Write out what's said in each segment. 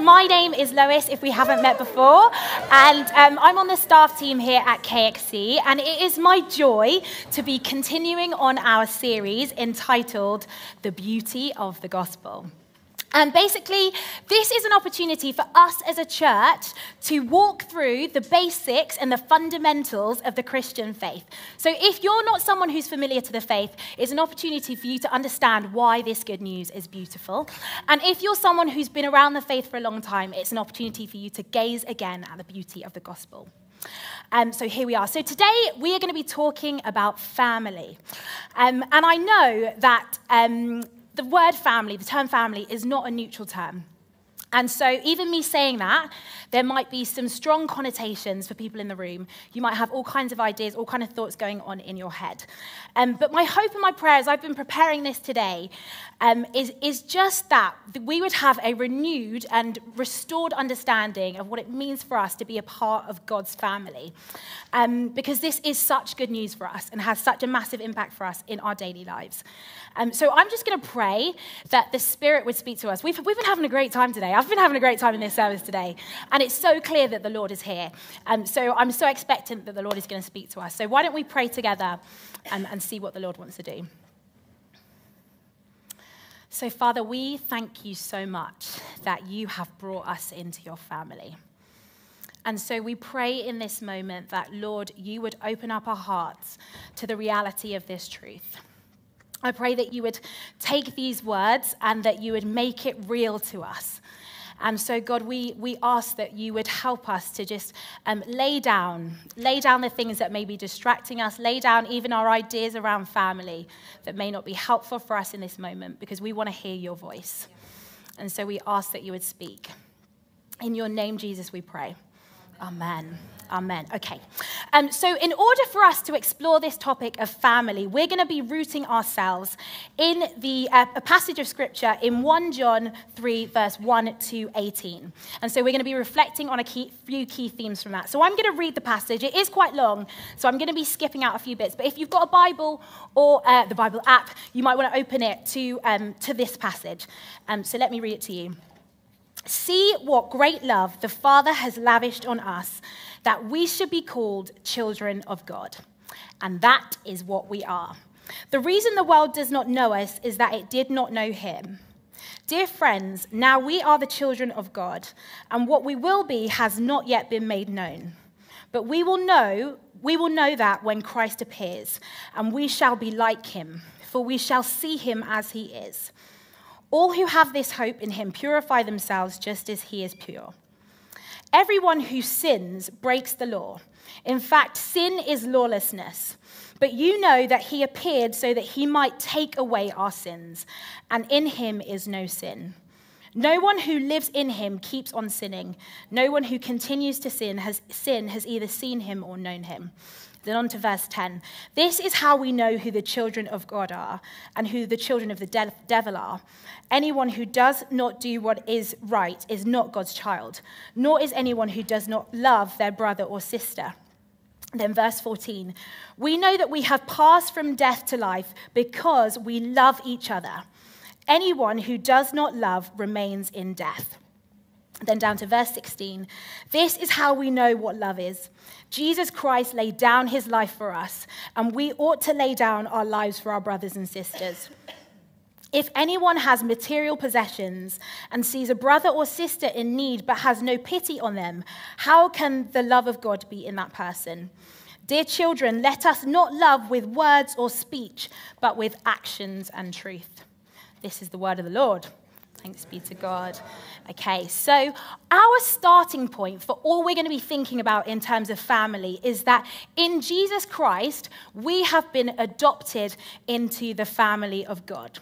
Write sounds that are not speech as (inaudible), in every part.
My name is Lois, if we haven't met before, and um, I'm on the staff team here at KXC, and it is my joy to be continuing on our series entitled The Beauty of the Gospel. And basically, this is an opportunity for us as a church to walk through the basics and the fundamentals of the Christian faith. So, if you're not someone who's familiar to the faith, it's an opportunity for you to understand why this good news is beautiful. And if you're someone who's been around the faith for a long time, it's an opportunity for you to gaze again at the beauty of the gospel. Um, so here we are. So today we are going to be talking about family. Um, and I know that um, the word family, the term family, is not a neutral term. And so, even me saying that, there might be some strong connotations for people in the room. You might have all kinds of ideas, all kinds of thoughts going on in your head. Um, but my hope and my prayer as I've been preparing this today um, is, is just that, that we would have a renewed and restored understanding of what it means for us to be a part of God's family. Um, because this is such good news for us and has such a massive impact for us in our daily lives. Um, so I'm just going to pray that the Spirit would speak to us. We've, we've been having a great time today. I've been having a great time in this service today. And it's so clear that the Lord is here. Um, so I'm so expectant that the Lord is going to speak to us. So why don't we pray together um, and see what the Lord wants to do? So, Father, we thank you so much that you have brought us into your family. And so we pray in this moment that, Lord, you would open up our hearts to the reality of this truth. I pray that you would take these words and that you would make it real to us. And so, God, we, we ask that you would help us to just um, lay down, lay down the things that may be distracting us, lay down even our ideas around family that may not be helpful for us in this moment because we want to hear your voice. And so we ask that you would speak. In your name, Jesus, we pray. Amen. Amen. Okay. Um, so, in order for us to explore this topic of family, we're going to be rooting ourselves in the uh, a passage of scripture in 1 John 3, verse 1 to 18. And so, we're going to be reflecting on a key, few key themes from that. So, I'm going to read the passage. It is quite long, so I'm going to be skipping out a few bits. But if you've got a Bible or uh, the Bible app, you might want to open it to, um, to this passage. Um, so, let me read it to you. See what great love the Father has lavished on us, that we should be called children of God. And that is what we are. The reason the world does not know us is that it did not know Him. Dear friends, now we are the children of God, and what we will be has not yet been made known. But we will know, we will know that when Christ appears, and we shall be like him, for we shall see him as he is. All who have this hope in him purify themselves just as he is pure. Everyone who sins breaks the law. In fact, sin is lawlessness. But you know that he appeared so that he might take away our sins, and in him is no sin. No one who lives in him keeps on sinning. No one who continues to sin has, sin has either seen him or known him. Then on to verse 10. This is how we know who the children of God are and who the children of the de- devil are. Anyone who does not do what is right is not God's child, nor is anyone who does not love their brother or sister. Then, verse 14 we know that we have passed from death to life because we love each other. Anyone who does not love remains in death. Then down to verse 16. This is how we know what love is. Jesus Christ laid down his life for us, and we ought to lay down our lives for our brothers and sisters. If anyone has material possessions and sees a brother or sister in need but has no pity on them, how can the love of God be in that person? Dear children, let us not love with words or speech, but with actions and truth. This is the word of the Lord. Thanks be to God. Okay, so our starting point for all we're going to be thinking about in terms of family is that in Jesus Christ, we have been adopted into the family of God.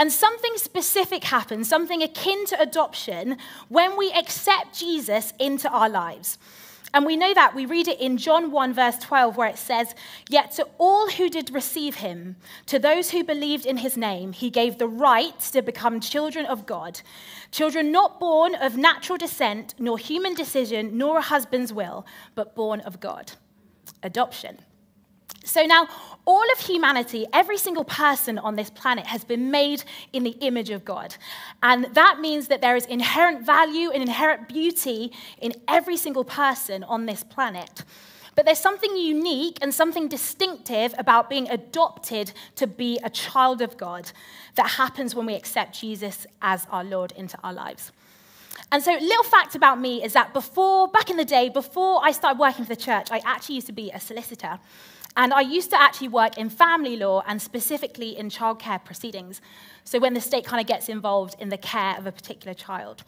And something specific happens, something akin to adoption, when we accept Jesus into our lives. And we know that. We read it in John 1, verse 12, where it says, Yet to all who did receive him, to those who believed in his name, he gave the right to become children of God. Children not born of natural descent, nor human decision, nor a husband's will, but born of God. Adoption. So now, all of humanity, every single person on this planet has been made in the image of God. And that means that there is inherent value and inherent beauty in every single person on this planet. But there's something unique and something distinctive about being adopted to be a child of God that happens when we accept Jesus as our Lord into our lives. And so, little fact about me is that before, back in the day, before I started working for the church, I actually used to be a solicitor. And I used to actually work in family law and specifically in childcare proceedings. So, when the state kind of gets involved in the care of a particular child.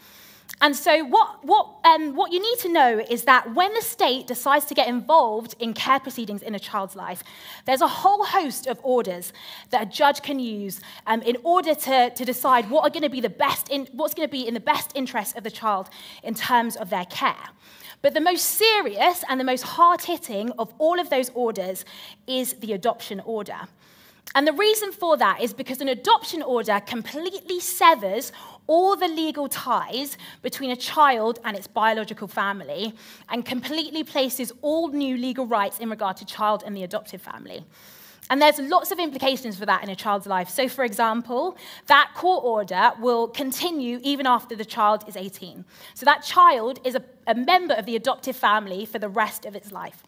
And so, what, what, um, what you need to know is that when the state decides to get involved in care proceedings in a child's life, there's a whole host of orders that a judge can use um, in order to, to decide what are going to be the best in, what's going to be in the best interest of the child in terms of their care. But the most serious and the most hard hitting of all of those orders is the adoption order. And the reason for that is because an adoption order completely severs all the legal ties between a child and its biological family and completely places all new legal rights in regard to child and the adoptive family. And there's lots of implications for that in a child's life. So, for example, that court order will continue even after the child is 18. So, that child is a, a member of the adoptive family for the rest of its life.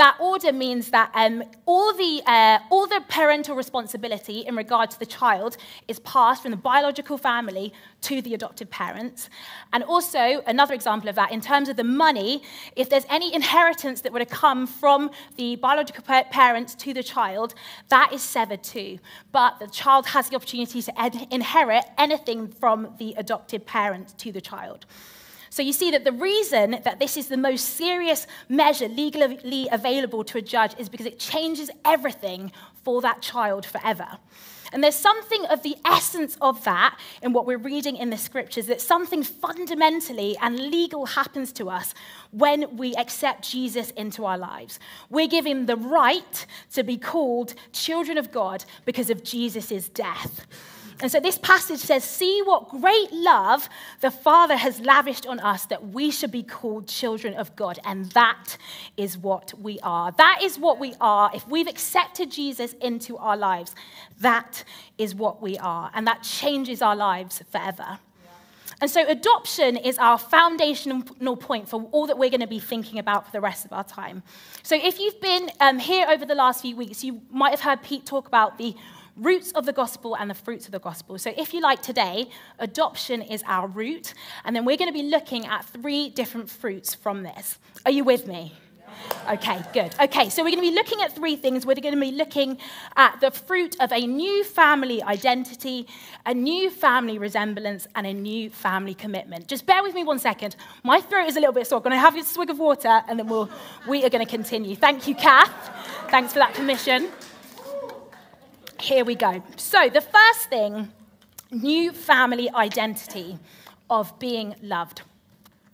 That order means that um, all, the, uh, all the parental responsibility in regard to the child is passed from the biological family to the adoptive parents. And also, another example of that, in terms of the money, if there's any inheritance that would have come from the biological parents to the child, that is severed too. But the child has the opportunity to inherit anything from the adoptive parent to the child. So you see that the reason that this is the most serious measure legally available to a judge is because it changes everything for that child forever. And there's something of the essence of that in what we're reading in the scriptures that something fundamentally and legal happens to us when we accept Jesus into our lives. We're given the right to be called children of God because of Jesus' death. And so this passage says, See what great love the Father has lavished on us that we should be called children of God. And that is what we are. That is what we are. If we've accepted Jesus into our lives, that is what we are. And that changes our lives forever. And so, adoption is our foundational point for all that we're going to be thinking about for the rest of our time. So, if you've been um, here over the last few weeks, you might have heard Pete talk about the roots of the gospel and the fruits of the gospel. So, if you like today, adoption is our root, and then we're going to be looking at three different fruits from this. Are you with me? Okay, good. Okay, so we're going to be looking at three things. We're going to be looking at the fruit of a new family identity, a new family resemblance, and a new family commitment. Just bear with me one second. My throat is a little bit sore. Can to have a swig of water, and then we'll, we are going to continue. Thank you, Kath. Thanks for that permission. Here we go. So, the first thing new family identity of being loved.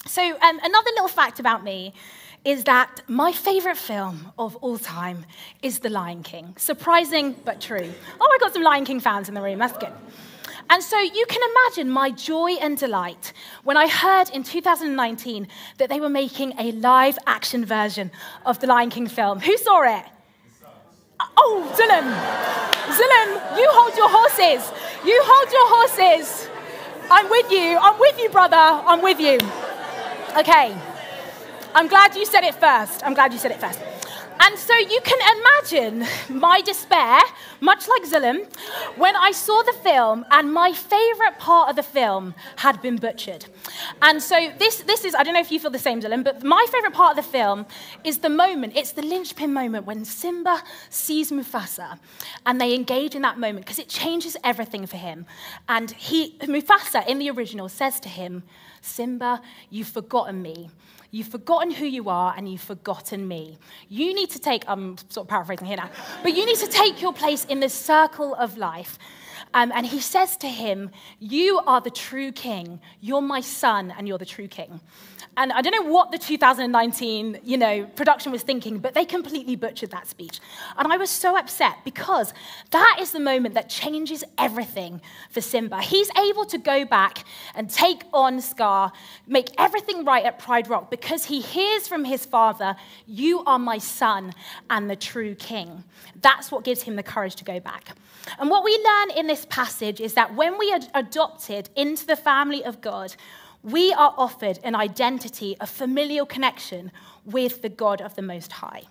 So, um, another little fact about me is that my favorite film of all time is The Lion King. Surprising but true. Oh, I got some Lion King fans in the room. That's good. And so you can imagine my joy and delight when I heard in 2019 that they were making a live action version of the Lion King film. Who saw it? Oh, Dylan. Dylan, you hold your horses. You hold your horses. I'm with you. I'm with you, brother. I'm with you. Okay. I'm glad you said it first. I'm glad you said it first. And so you can imagine my despair, much like Zulum, when I saw the film and my favorite part of the film had been butchered. And so this, this is, I don't know if you feel the same, Zulum, but my favorite part of the film is the moment, it's the linchpin moment when Simba sees Mufasa and they engage in that moment because it changes everything for him. And he, Mufasa in the original says to him, Simba, you've forgotten me. You've forgotten who you are and you've forgotten me. You need to take, I'm sort of paraphrasing here now, but you need to take your place in the circle of life. Um, and he says to him, You are the true king. You're my son, and you're the true king. And I don't know what the 2019, you know, production was thinking, but they completely butchered that speech. And I was so upset because that is the moment that changes everything for Simba. He's able to go back and take on Scar, make everything right at Pride Rock because he hears from his father, You are my son and the true king. That's what gives him the courage to go back. And what we learn in this passage is that when we are adopted into the family of God, we are offered an identity, a familial connection with the God of the Most High.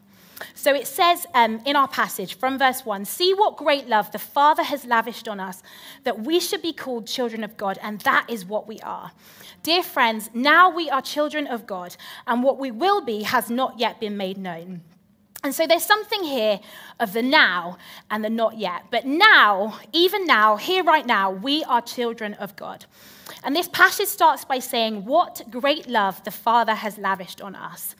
So it says um, in our passage from verse 1 See what great love the Father has lavished on us, that we should be called children of God, and that is what we are. Dear friends, now we are children of God, and what we will be has not yet been made known. And so there's something here of the now and the not yet. But now, even now, here right now, we are children of God. And this passage starts by saying, What great love the Father has lavished on us.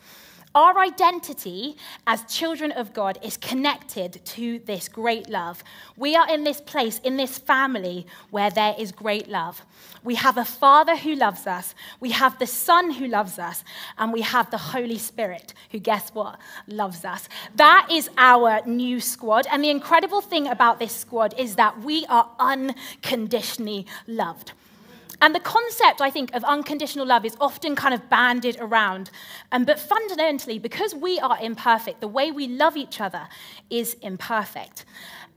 Our identity as children of God is connected to this great love. We are in this place, in this family where there is great love. We have a Father who loves us, we have the Son who loves us, and we have the Holy Spirit who, guess what, loves us. That is our new squad. And the incredible thing about this squad is that we are unconditionally loved. And the concept, I think, of unconditional love is often kind of banded around. Um, but fundamentally, because we are imperfect, the way we love each other is imperfect.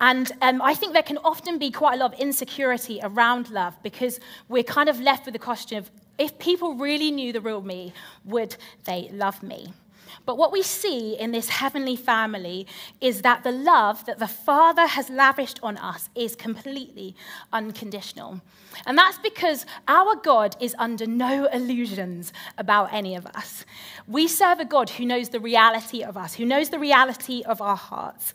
And um, I think there can often be quite a lot of insecurity around love because we're kind of left with the question of if people really knew the real me, would they love me? But what we see in this heavenly family is that the love that the Father has lavished on us is completely unconditional. And that's because our God is under no illusions about any of us. We serve a God who knows the reality of us, who knows the reality of our hearts,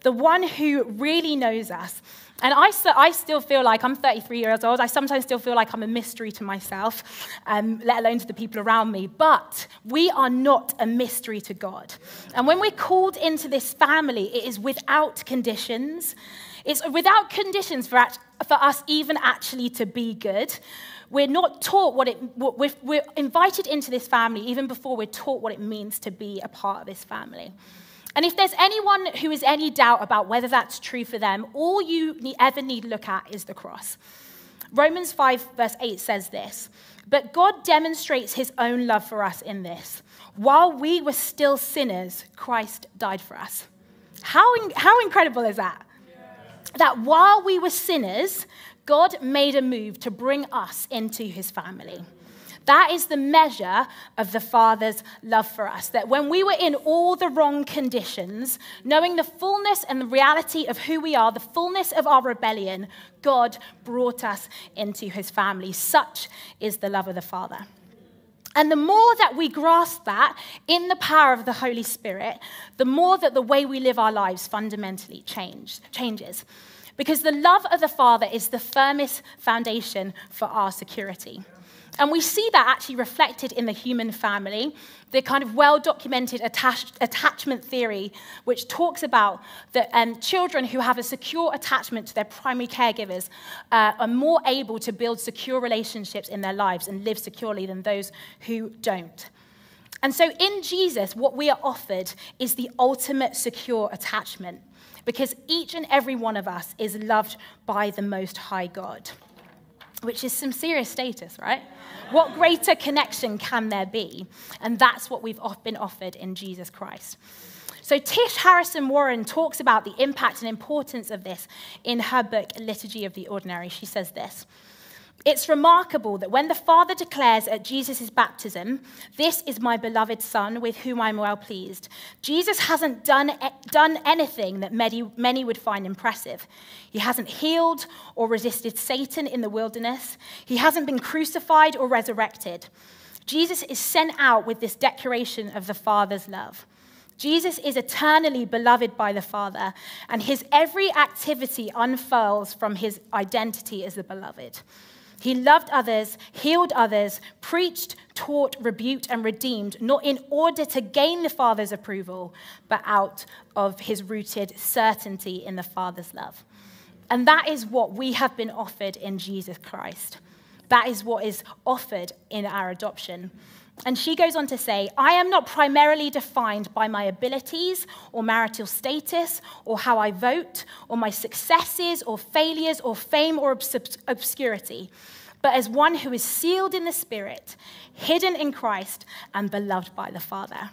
the one who really knows us. And I, I still feel like I'm 33 years old. I sometimes still feel like I'm a mystery to myself, um, let alone to the people around me. But we are not a mystery to God. And when we're called into this family, it is without conditions. It's without conditions for, for us even actually to be good. We're not taught what it, we're, we're invited into this family even before we're taught what it means to be a part of this family. And if there's anyone who has any doubt about whether that's true for them, all you ever need look at is the cross. Romans 5, verse 8 says this But God demonstrates his own love for us in this. While we were still sinners, Christ died for us. How, in, how incredible is that? That while we were sinners, God made a move to bring us into his family. That is the measure of the Father's love for us. That when we were in all the wrong conditions, knowing the fullness and the reality of who we are, the fullness of our rebellion, God brought us into his family. Such is the love of the Father. And the more that we grasp that in the power of the Holy Spirit, the more that the way we live our lives fundamentally change, changes. Because the love of the Father is the firmest foundation for our security. And we see that actually reflected in the human family, the kind of well documented attach- attachment theory, which talks about that um, children who have a secure attachment to their primary caregivers uh, are more able to build secure relationships in their lives and live securely than those who don't. And so in Jesus, what we are offered is the ultimate secure attachment because each and every one of us is loved by the Most High God which is some serious status, right? What greater connection can there be? And that's what we've been offered in Jesus Christ. So, Tish Harrison Warren talks about the impact and importance of this in her book, Liturgy of the Ordinary. She says this it's remarkable that when the Father declares at Jesus' baptism, This is my beloved Son with whom I'm well pleased, Jesus hasn't done, done anything that many, many would find impressive. He hasn't healed or resisted Satan in the wilderness, he hasn't been crucified or resurrected. Jesus is sent out with this declaration of the Father's love. Jesus is eternally beloved by the Father, and his every activity unfurls from his identity as the beloved. He loved others, healed others, preached, taught, rebuked, and redeemed, not in order to gain the Father's approval, but out of his rooted certainty in the Father's love. And that is what we have been offered in Jesus Christ. That is what is offered in our adoption. And she goes on to say, I am not primarily defined by my abilities or marital status or how I vote or my successes or failures or fame or obs- obscurity, but as one who is sealed in the Spirit, hidden in Christ, and beloved by the Father.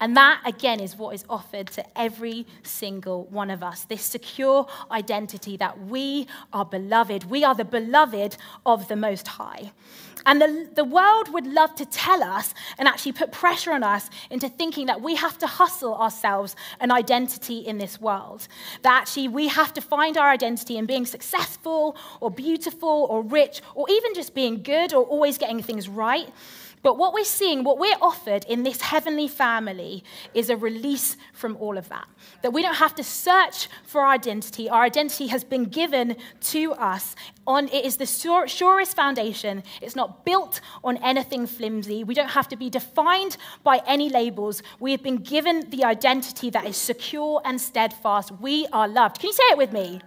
And that, again, is what is offered to every single one of us this secure identity that we are beloved. We are the beloved of the Most High. And the, the world would love to tell us and actually put pressure on us into thinking that we have to hustle ourselves an identity in this world. That actually we have to find our identity in being successful or beautiful or rich or even just being good or always getting things right. But what we're seeing, what we're offered in this heavenly family is a release from all of that. That we don't have to search for our identity. Our identity has been given to us. On, it is the surest foundation. It's not built on anything flimsy. We don't have to be defined by any labels. We have been given the identity that is secure and steadfast. We are loved. Can you say it with me?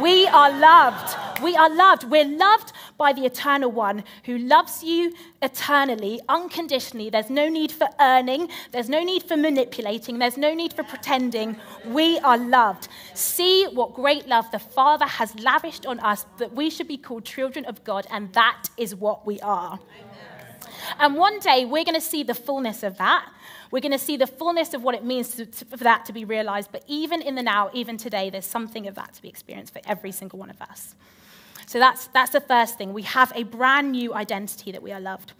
We are loved. We are loved. We're loved by the eternal one who loves you eternally, unconditionally. There's no need for earning, there's no need for manipulating, there's no need for pretending. We are loved. See what great love the Father has lavished on us that we should be called children of God, and that is what we are. And one day we're going to see the fullness of that. We're going to see the fullness of what it means to, to, for that to be realized. But even in the now, even today, there's something of that to be experienced for every single one of us. So that's, that's the first thing. We have a brand new identity that we are loved.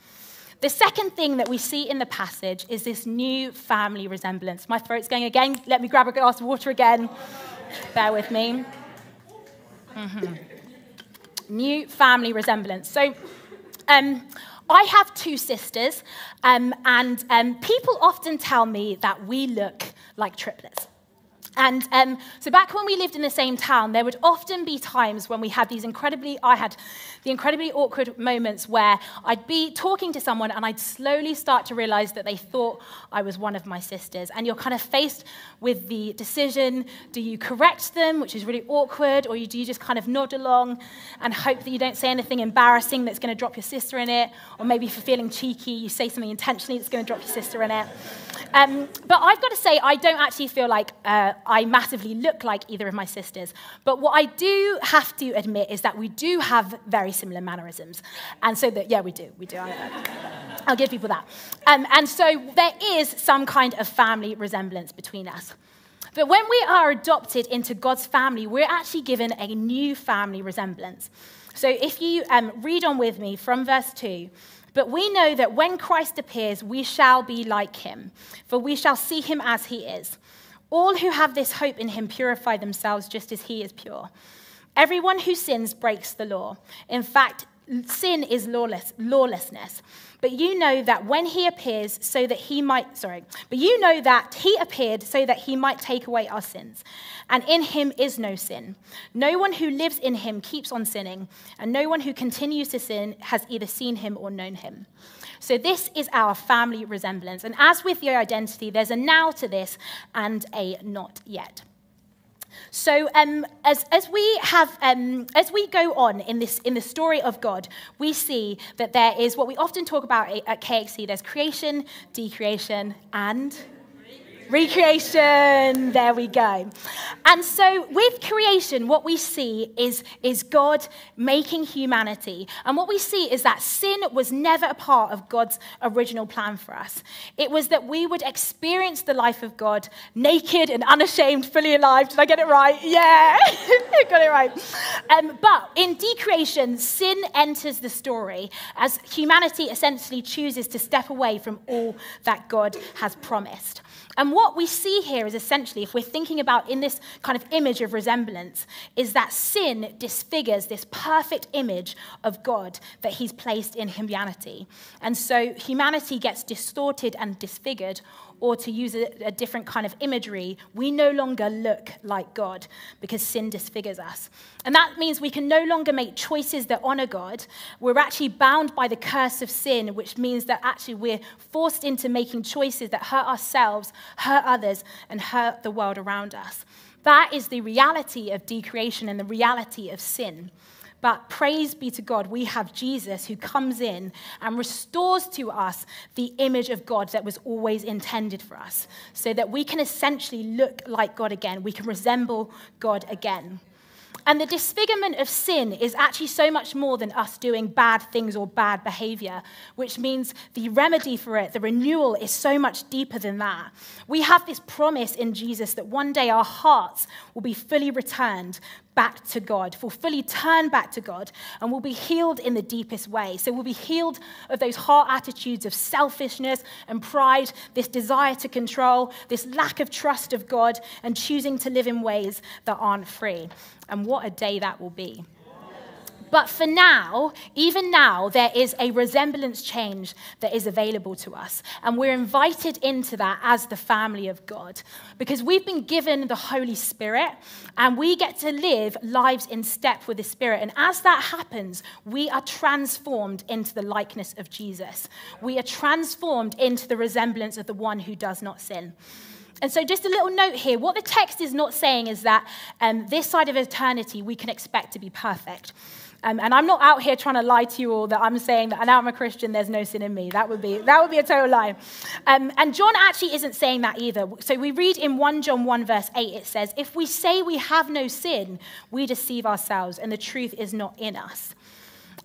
The second thing that we see in the passage is this new family resemblance. My throat's going again. Let me grab a glass of water again. Bear with me. Mm-hmm. New family resemblance. So, um, I have two sisters, um, and um, people often tell me that we look like triplets. And um, so back when we lived in the same town, there would often be times when we had these incredibly, I had the incredibly awkward moments where I'd be talking to someone and I'd slowly start to realize that they thought I was one of my sisters. And you're kind of faced with the decision do you correct them, which is really awkward, or do you just kind of nod along and hope that you don't say anything embarrassing that's going to drop your sister in it? Or maybe if you're feeling cheeky, you say something intentionally that's going to drop your sister in it. Um, but I've got to say, I don't actually feel like uh, I massively look like either of my sisters. But what I do have to admit is that we do have very similar mannerisms. And so that, yeah, we do. We do. I'll give people that. Um, and so there is some kind of family resemblance between us. But when we are adopted into God's family, we're actually given a new family resemblance. So if you um, read on with me from verse 2, but we know that when Christ appears, we shall be like him, for we shall see him as he is. All who have this hope in him purify themselves just as he is pure. Everyone who sins breaks the law. In fact, sin is lawless, lawlessness. But you know that when he appears, so that he might, sorry, but you know that he appeared so that he might take away our sins. And in him is no sin. No one who lives in him keeps on sinning, and no one who continues to sin has either seen him or known him. So, this is our family resemblance. And as with your identity, there's a now to this and a not yet. So, um, as, as, we have, um, as we go on in, this, in the story of God, we see that there is what we often talk about at KXC there's creation, decreation, and Recreation, there we go. And so, with creation, what we see is, is God making humanity. And what we see is that sin was never a part of God's original plan for us. It was that we would experience the life of God naked and unashamed, fully alive. Did I get it right? Yeah, (laughs) got it right. Um, but in decreation, sin enters the story as humanity essentially chooses to step away from all that God has promised. And what we see here is essentially, if we're thinking about in this kind of image of resemblance, is that sin disfigures this perfect image of God that he's placed in humanity. And so humanity gets distorted and disfigured or to use a, a, different kind of imagery, we no longer look like God because sin disfigures us. And that means we can no longer make choices that honor God. We're actually bound by the curse of sin, which means that actually we're forced into making choices that hurt ourselves, hurt others, and hurt the world around us. That is the reality of decreation and the reality of sin. But praise be to God, we have Jesus who comes in and restores to us the image of God that was always intended for us, so that we can essentially look like God again. We can resemble God again. And the disfigurement of sin is actually so much more than us doing bad things or bad behavior, which means the remedy for it, the renewal, is so much deeper than that. We have this promise in Jesus that one day our hearts will be fully returned back to God, will fully turn back to God, and will be healed in the deepest way. So we'll be healed of those heart attitudes of selfishness and pride, this desire to control, this lack of trust of God, and choosing to live in ways that aren't free. And what a day that will be. But for now, even now, there is a resemblance change that is available to us. And we're invited into that as the family of God because we've been given the Holy Spirit and we get to live lives in step with the Spirit. And as that happens, we are transformed into the likeness of Jesus. We are transformed into the resemblance of the one who does not sin. And so, just a little note here what the text is not saying is that um, this side of eternity we can expect to be perfect. Um, and I'm not out here trying to lie to you all that I'm saying that now I'm a Christian, there's no sin in me. That would be, that would be a total lie. Um, and John actually isn't saying that either. So we read in 1 John 1, verse 8, it says, If we say we have no sin, we deceive ourselves, and the truth is not in us.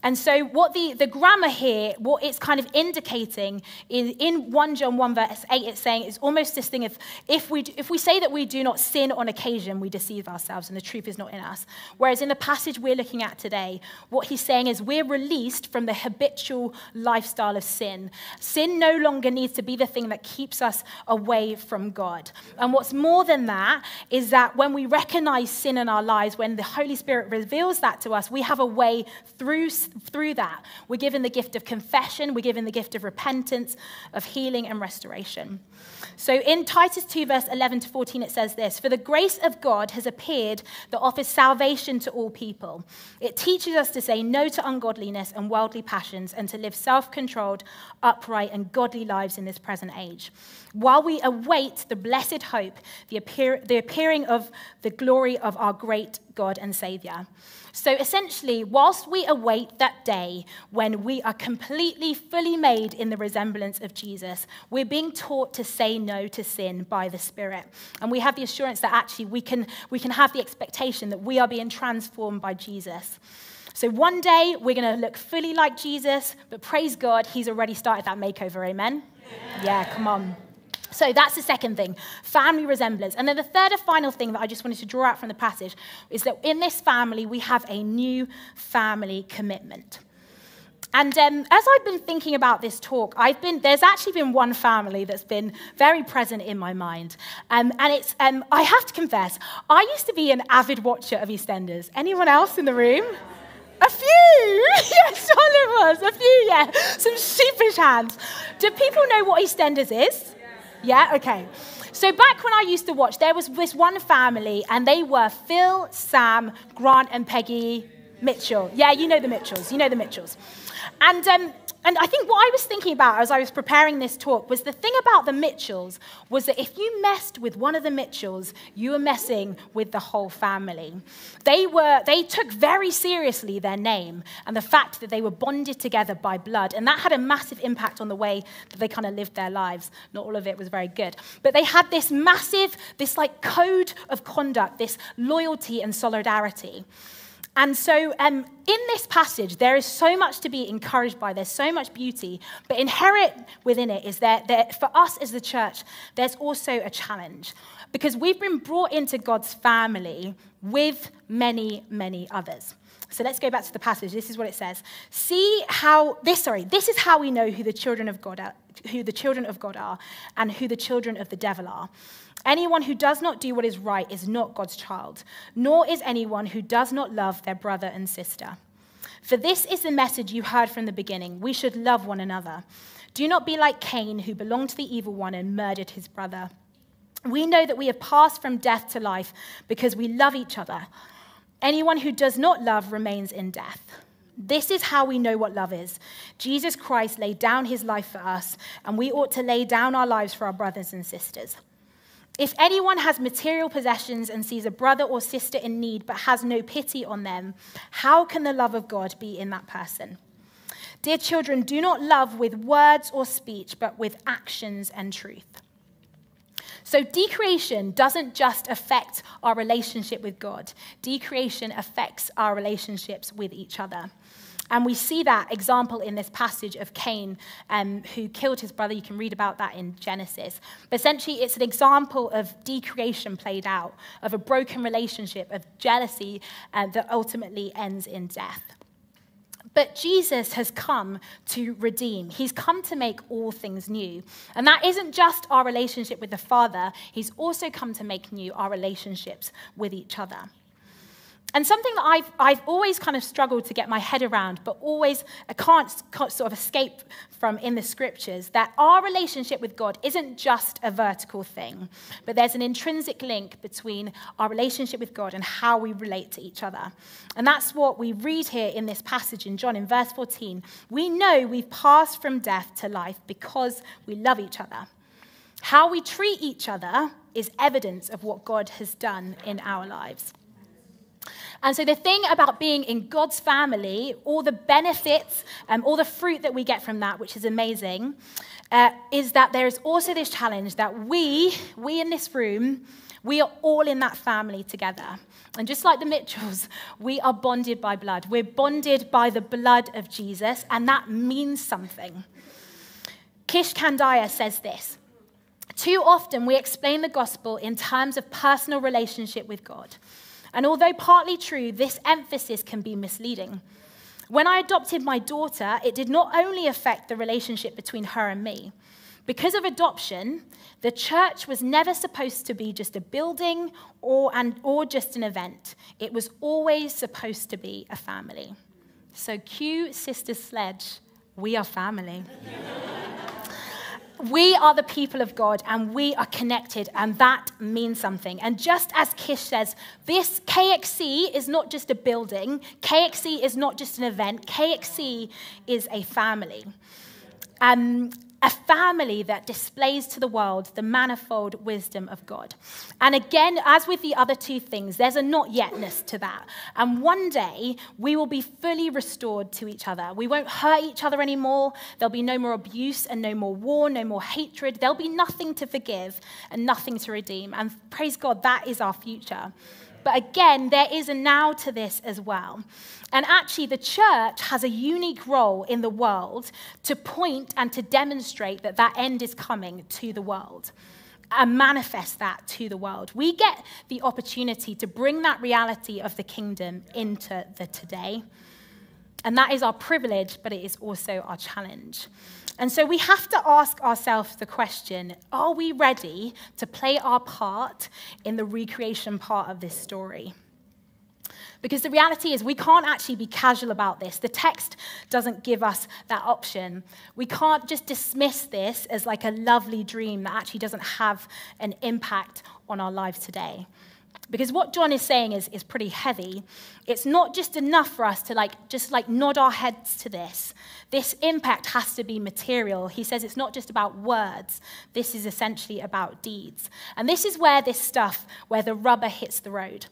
And so, what the, the grammar here, what it's kind of indicating in, in 1 John 1, verse 8, it's saying it's almost this thing of if we, if we say that we do not sin on occasion, we deceive ourselves and the truth is not in us. Whereas in the passage we're looking at today, what he's saying is we're released from the habitual lifestyle of sin. Sin no longer needs to be the thing that keeps us away from God. And what's more than that is that when we recognize sin in our lives, when the Holy Spirit reveals that to us, we have a way through through that. We're given the gift of confession, we're given the gift of repentance, of healing and restoration. So in Titus 2, verse 11 to 14, it says this For the grace of God has appeared that offers salvation to all people. It teaches us to say no to ungodliness and worldly passions and to live self controlled, upright, and godly lives in this present age, while we await the blessed hope, the, appear- the appearing of the glory of our great God and Savior. So essentially, whilst we await that day when we are completely, fully made in the resemblance of Jesus, we're being taught to say no to sin by the Spirit. And we have the assurance that actually we can, we can have the expectation that we are being transformed by Jesus. So one day we're going to look fully like Jesus, but praise God, He's already started that makeover. Amen? Yeah, yeah come on. So that's the second thing, family resemblance. And then the third and final thing that I just wanted to draw out from the passage is that in this family, we have a new family commitment. And um, as I've been thinking about this talk, I've been, there's actually been one family that's been very present in my mind. Um, and it's, um, I have to confess, I used to be an avid watcher of EastEnders. Anyone else in the room? A few! (laughs) yes, Charlotte was. A few, yeah. Some sheepish hands. Do people know what EastEnders is? Yeah, okay. So back when I used to watch, there was this one family, and they were Phil, Sam, Grant, and Peggy Mitchell. Yeah, you know the Mitchells. You know the Mitchells. And um, and I think what I was thinking about as I was preparing this talk was the thing about the Mitchells was that if you messed with one of the Mitchells, you were messing with the whole family. They, were, they took very seriously their name and the fact that they were bonded together by blood. And that had a massive impact on the way that they kind of lived their lives. Not all of it was very good. But they had this massive, this like code of conduct, this loyalty and solidarity. And so, um, in this passage, there is so much to be encouraged by. There's so much beauty, but inherent within it is that, that for us as the church, there's also a challenge because we've been brought into God's family with many, many others. So let's go back to the passage. This is what it says. See how this sorry, this is how we know who the children of God are, who the children of God are and who the children of the devil are. Anyone who does not do what is right is not God's child, nor is anyone who does not love their brother and sister. For this is the message you heard from the beginning we should love one another. Do not be like Cain, who belonged to the evil one and murdered his brother. We know that we have passed from death to life because we love each other. Anyone who does not love remains in death. This is how we know what love is. Jesus Christ laid down his life for us, and we ought to lay down our lives for our brothers and sisters. If anyone has material possessions and sees a brother or sister in need but has no pity on them, how can the love of God be in that person? Dear children, do not love with words or speech, but with actions and truth. So, decreation doesn't just affect our relationship with God, decreation affects our relationships with each other. And we see that example in this passage of Cain, um, who killed his brother. You can read about that in Genesis. But essentially, it's an example of decreation played out, of a broken relationship, of jealousy uh, that ultimately ends in death. But Jesus has come to redeem. He's come to make all things new. And that isn't just our relationship with the Father, He's also come to make new our relationships with each other. And something that I've, I've always kind of struggled to get my head around, but always I can't, can't sort of escape from in the scriptures, that our relationship with God isn't just a vertical thing, but there's an intrinsic link between our relationship with God and how we relate to each other. And that's what we read here in this passage in John in verse 14. We know we've passed from death to life because we love each other. How we treat each other is evidence of what God has done in our lives. And so, the thing about being in God's family, all the benefits, um, all the fruit that we get from that, which is amazing, uh, is that there is also this challenge that we, we in this room, we are all in that family together. And just like the Mitchells, (laughs) we are bonded by blood. We're bonded by the blood of Jesus, and that means something. Kish Kandiah says this Too often we explain the gospel in terms of personal relationship with God. And although partly true, this emphasis can be misleading. When I adopted my daughter, it did not only affect the relationship between her and me. Because of adoption, the church was never supposed to be just a building or, or just an event. It was always supposed to be a family. So, cue Sister Sledge, we are family. We are the people of God and we are connected, and that means something. And just as Kish says, this KXC is not just a building, KXC is not just an event, KXC is a family. Um, a family that displays to the world the manifold wisdom of God. And again, as with the other two things, there's a not yetness to that. And one day, we will be fully restored to each other. We won't hurt each other anymore. There'll be no more abuse and no more war, no more hatred. There'll be nothing to forgive and nothing to redeem. And praise God, that is our future. But again, there is a now to this as well. And actually, the church has a unique role in the world to point and to demonstrate that that end is coming to the world and manifest that to the world. We get the opportunity to bring that reality of the kingdom into the today. And that is our privilege, but it is also our challenge. And so we have to ask ourselves the question are we ready to play our part in the recreation part of this story? Because the reality is, we can't actually be casual about this. The text doesn't give us that option. We can't just dismiss this as like a lovely dream that actually doesn't have an impact on our lives today. Because what John is saying is, is pretty heavy. It's not just enough for us to like just like nod our heads to this. This impact has to be material. He says it's not just about words. This is essentially about deeds. And this is where this stuff, where the rubber hits the road.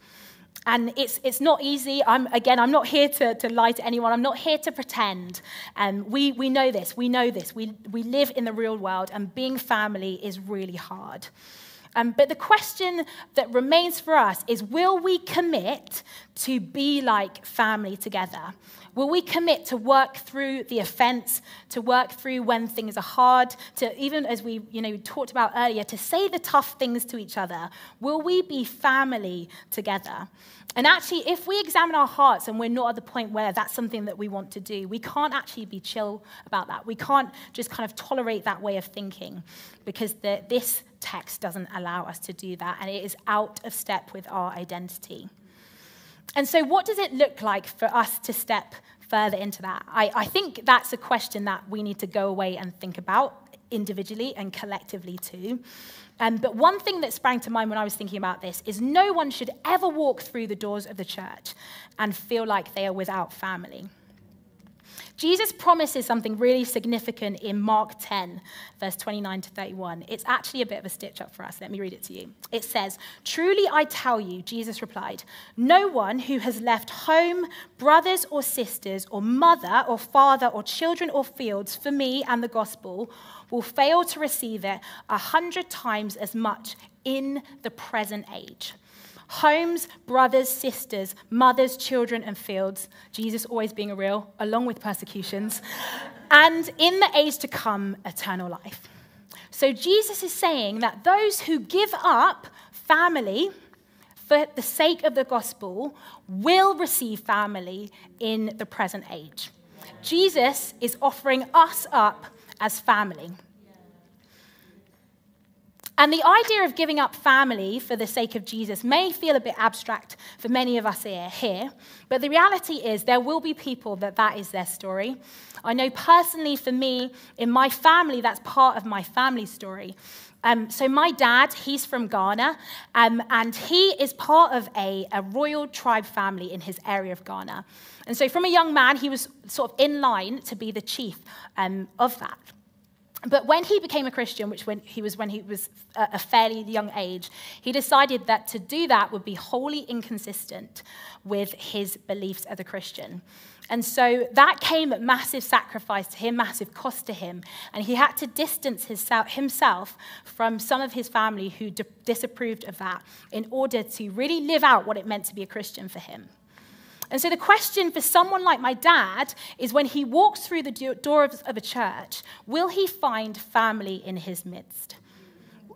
And it's, it's not easy. I'm, again, I'm not here to, to lie to anyone. I'm not here to pretend. Um, we, we know this. We know this. We, we live in the real world, and being family is really hard. Um, but the question that remains for us is will we commit to be like family together? Will we commit to work through the offense, to work through when things are hard, to even as we you know, talked about earlier, to say the tough things to each other? Will we be family together? And actually, if we examine our hearts and we're not at the point where that's something that we want to do, we can't actually be chill about that. We can't just kind of tolerate that way of thinking because the, this text doesn't allow us to do that, and it is out of step with our identity. And so, what does it look like for us to step further into that? I, I think that's a question that we need to go away and think about individually and collectively too. Um, but one thing that sprang to mind when I was thinking about this is no one should ever walk through the doors of the church and feel like they are without family. Jesus promises something really significant in Mark 10, verse 29 to 31. It's actually a bit of a stitch up for us. Let me read it to you. It says, Truly I tell you, Jesus replied, no one who has left home, brothers or sisters, or mother or father, or children or fields for me and the gospel will fail to receive it a hundred times as much in the present age homes, brothers, sisters, mothers, children, and fields, Jesus always being a real, along with persecutions, and in the age to come, eternal life. So Jesus is saying that those who give up family for the sake of the gospel will receive family in the present age. Jesus is offering us up as family. And the idea of giving up family for the sake of Jesus may feel a bit abstract for many of us here, but the reality is there will be people that that is their story. I know personally for me, in my family, that's part of my family story. Um, so, my dad, he's from Ghana, um, and he is part of a, a royal tribe family in his area of Ghana. And so, from a young man, he was sort of in line to be the chief um, of that. But when he became a Christian, which when he was when he was uh, a fairly young age, he decided that to do that would be wholly inconsistent with his beliefs as a Christian. And so that came at massive sacrifice to him, massive cost to him. And he had to distance himself from some of his family who disapproved of that in order to really live out what it meant to be a Christian for him. And so the question for someone like my dad is when he walks through the door of a church, will he find family in his midst?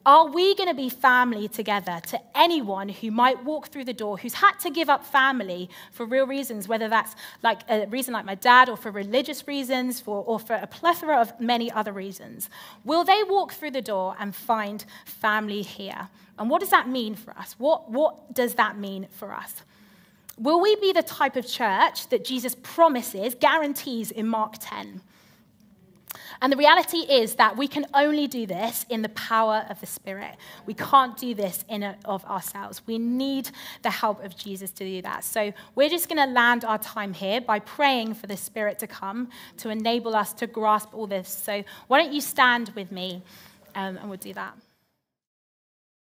Are we going to be family together to anyone who might walk through the door who's had to give up family for real reasons, whether that's like a reason like my dad or for religious reasons for, or for a plethora of many other reasons? Will they walk through the door and find family here? And what does that mean for us? What, what does that mean for us? Will we be the type of church that Jesus promises, guarantees in Mark 10? And the reality is that we can only do this in the power of the Spirit. We can't do this in of ourselves. We need the help of Jesus to do that. So we're just going to land our time here by praying for the Spirit to come to enable us to grasp all this. So why don't you stand with me um, and we'll do that.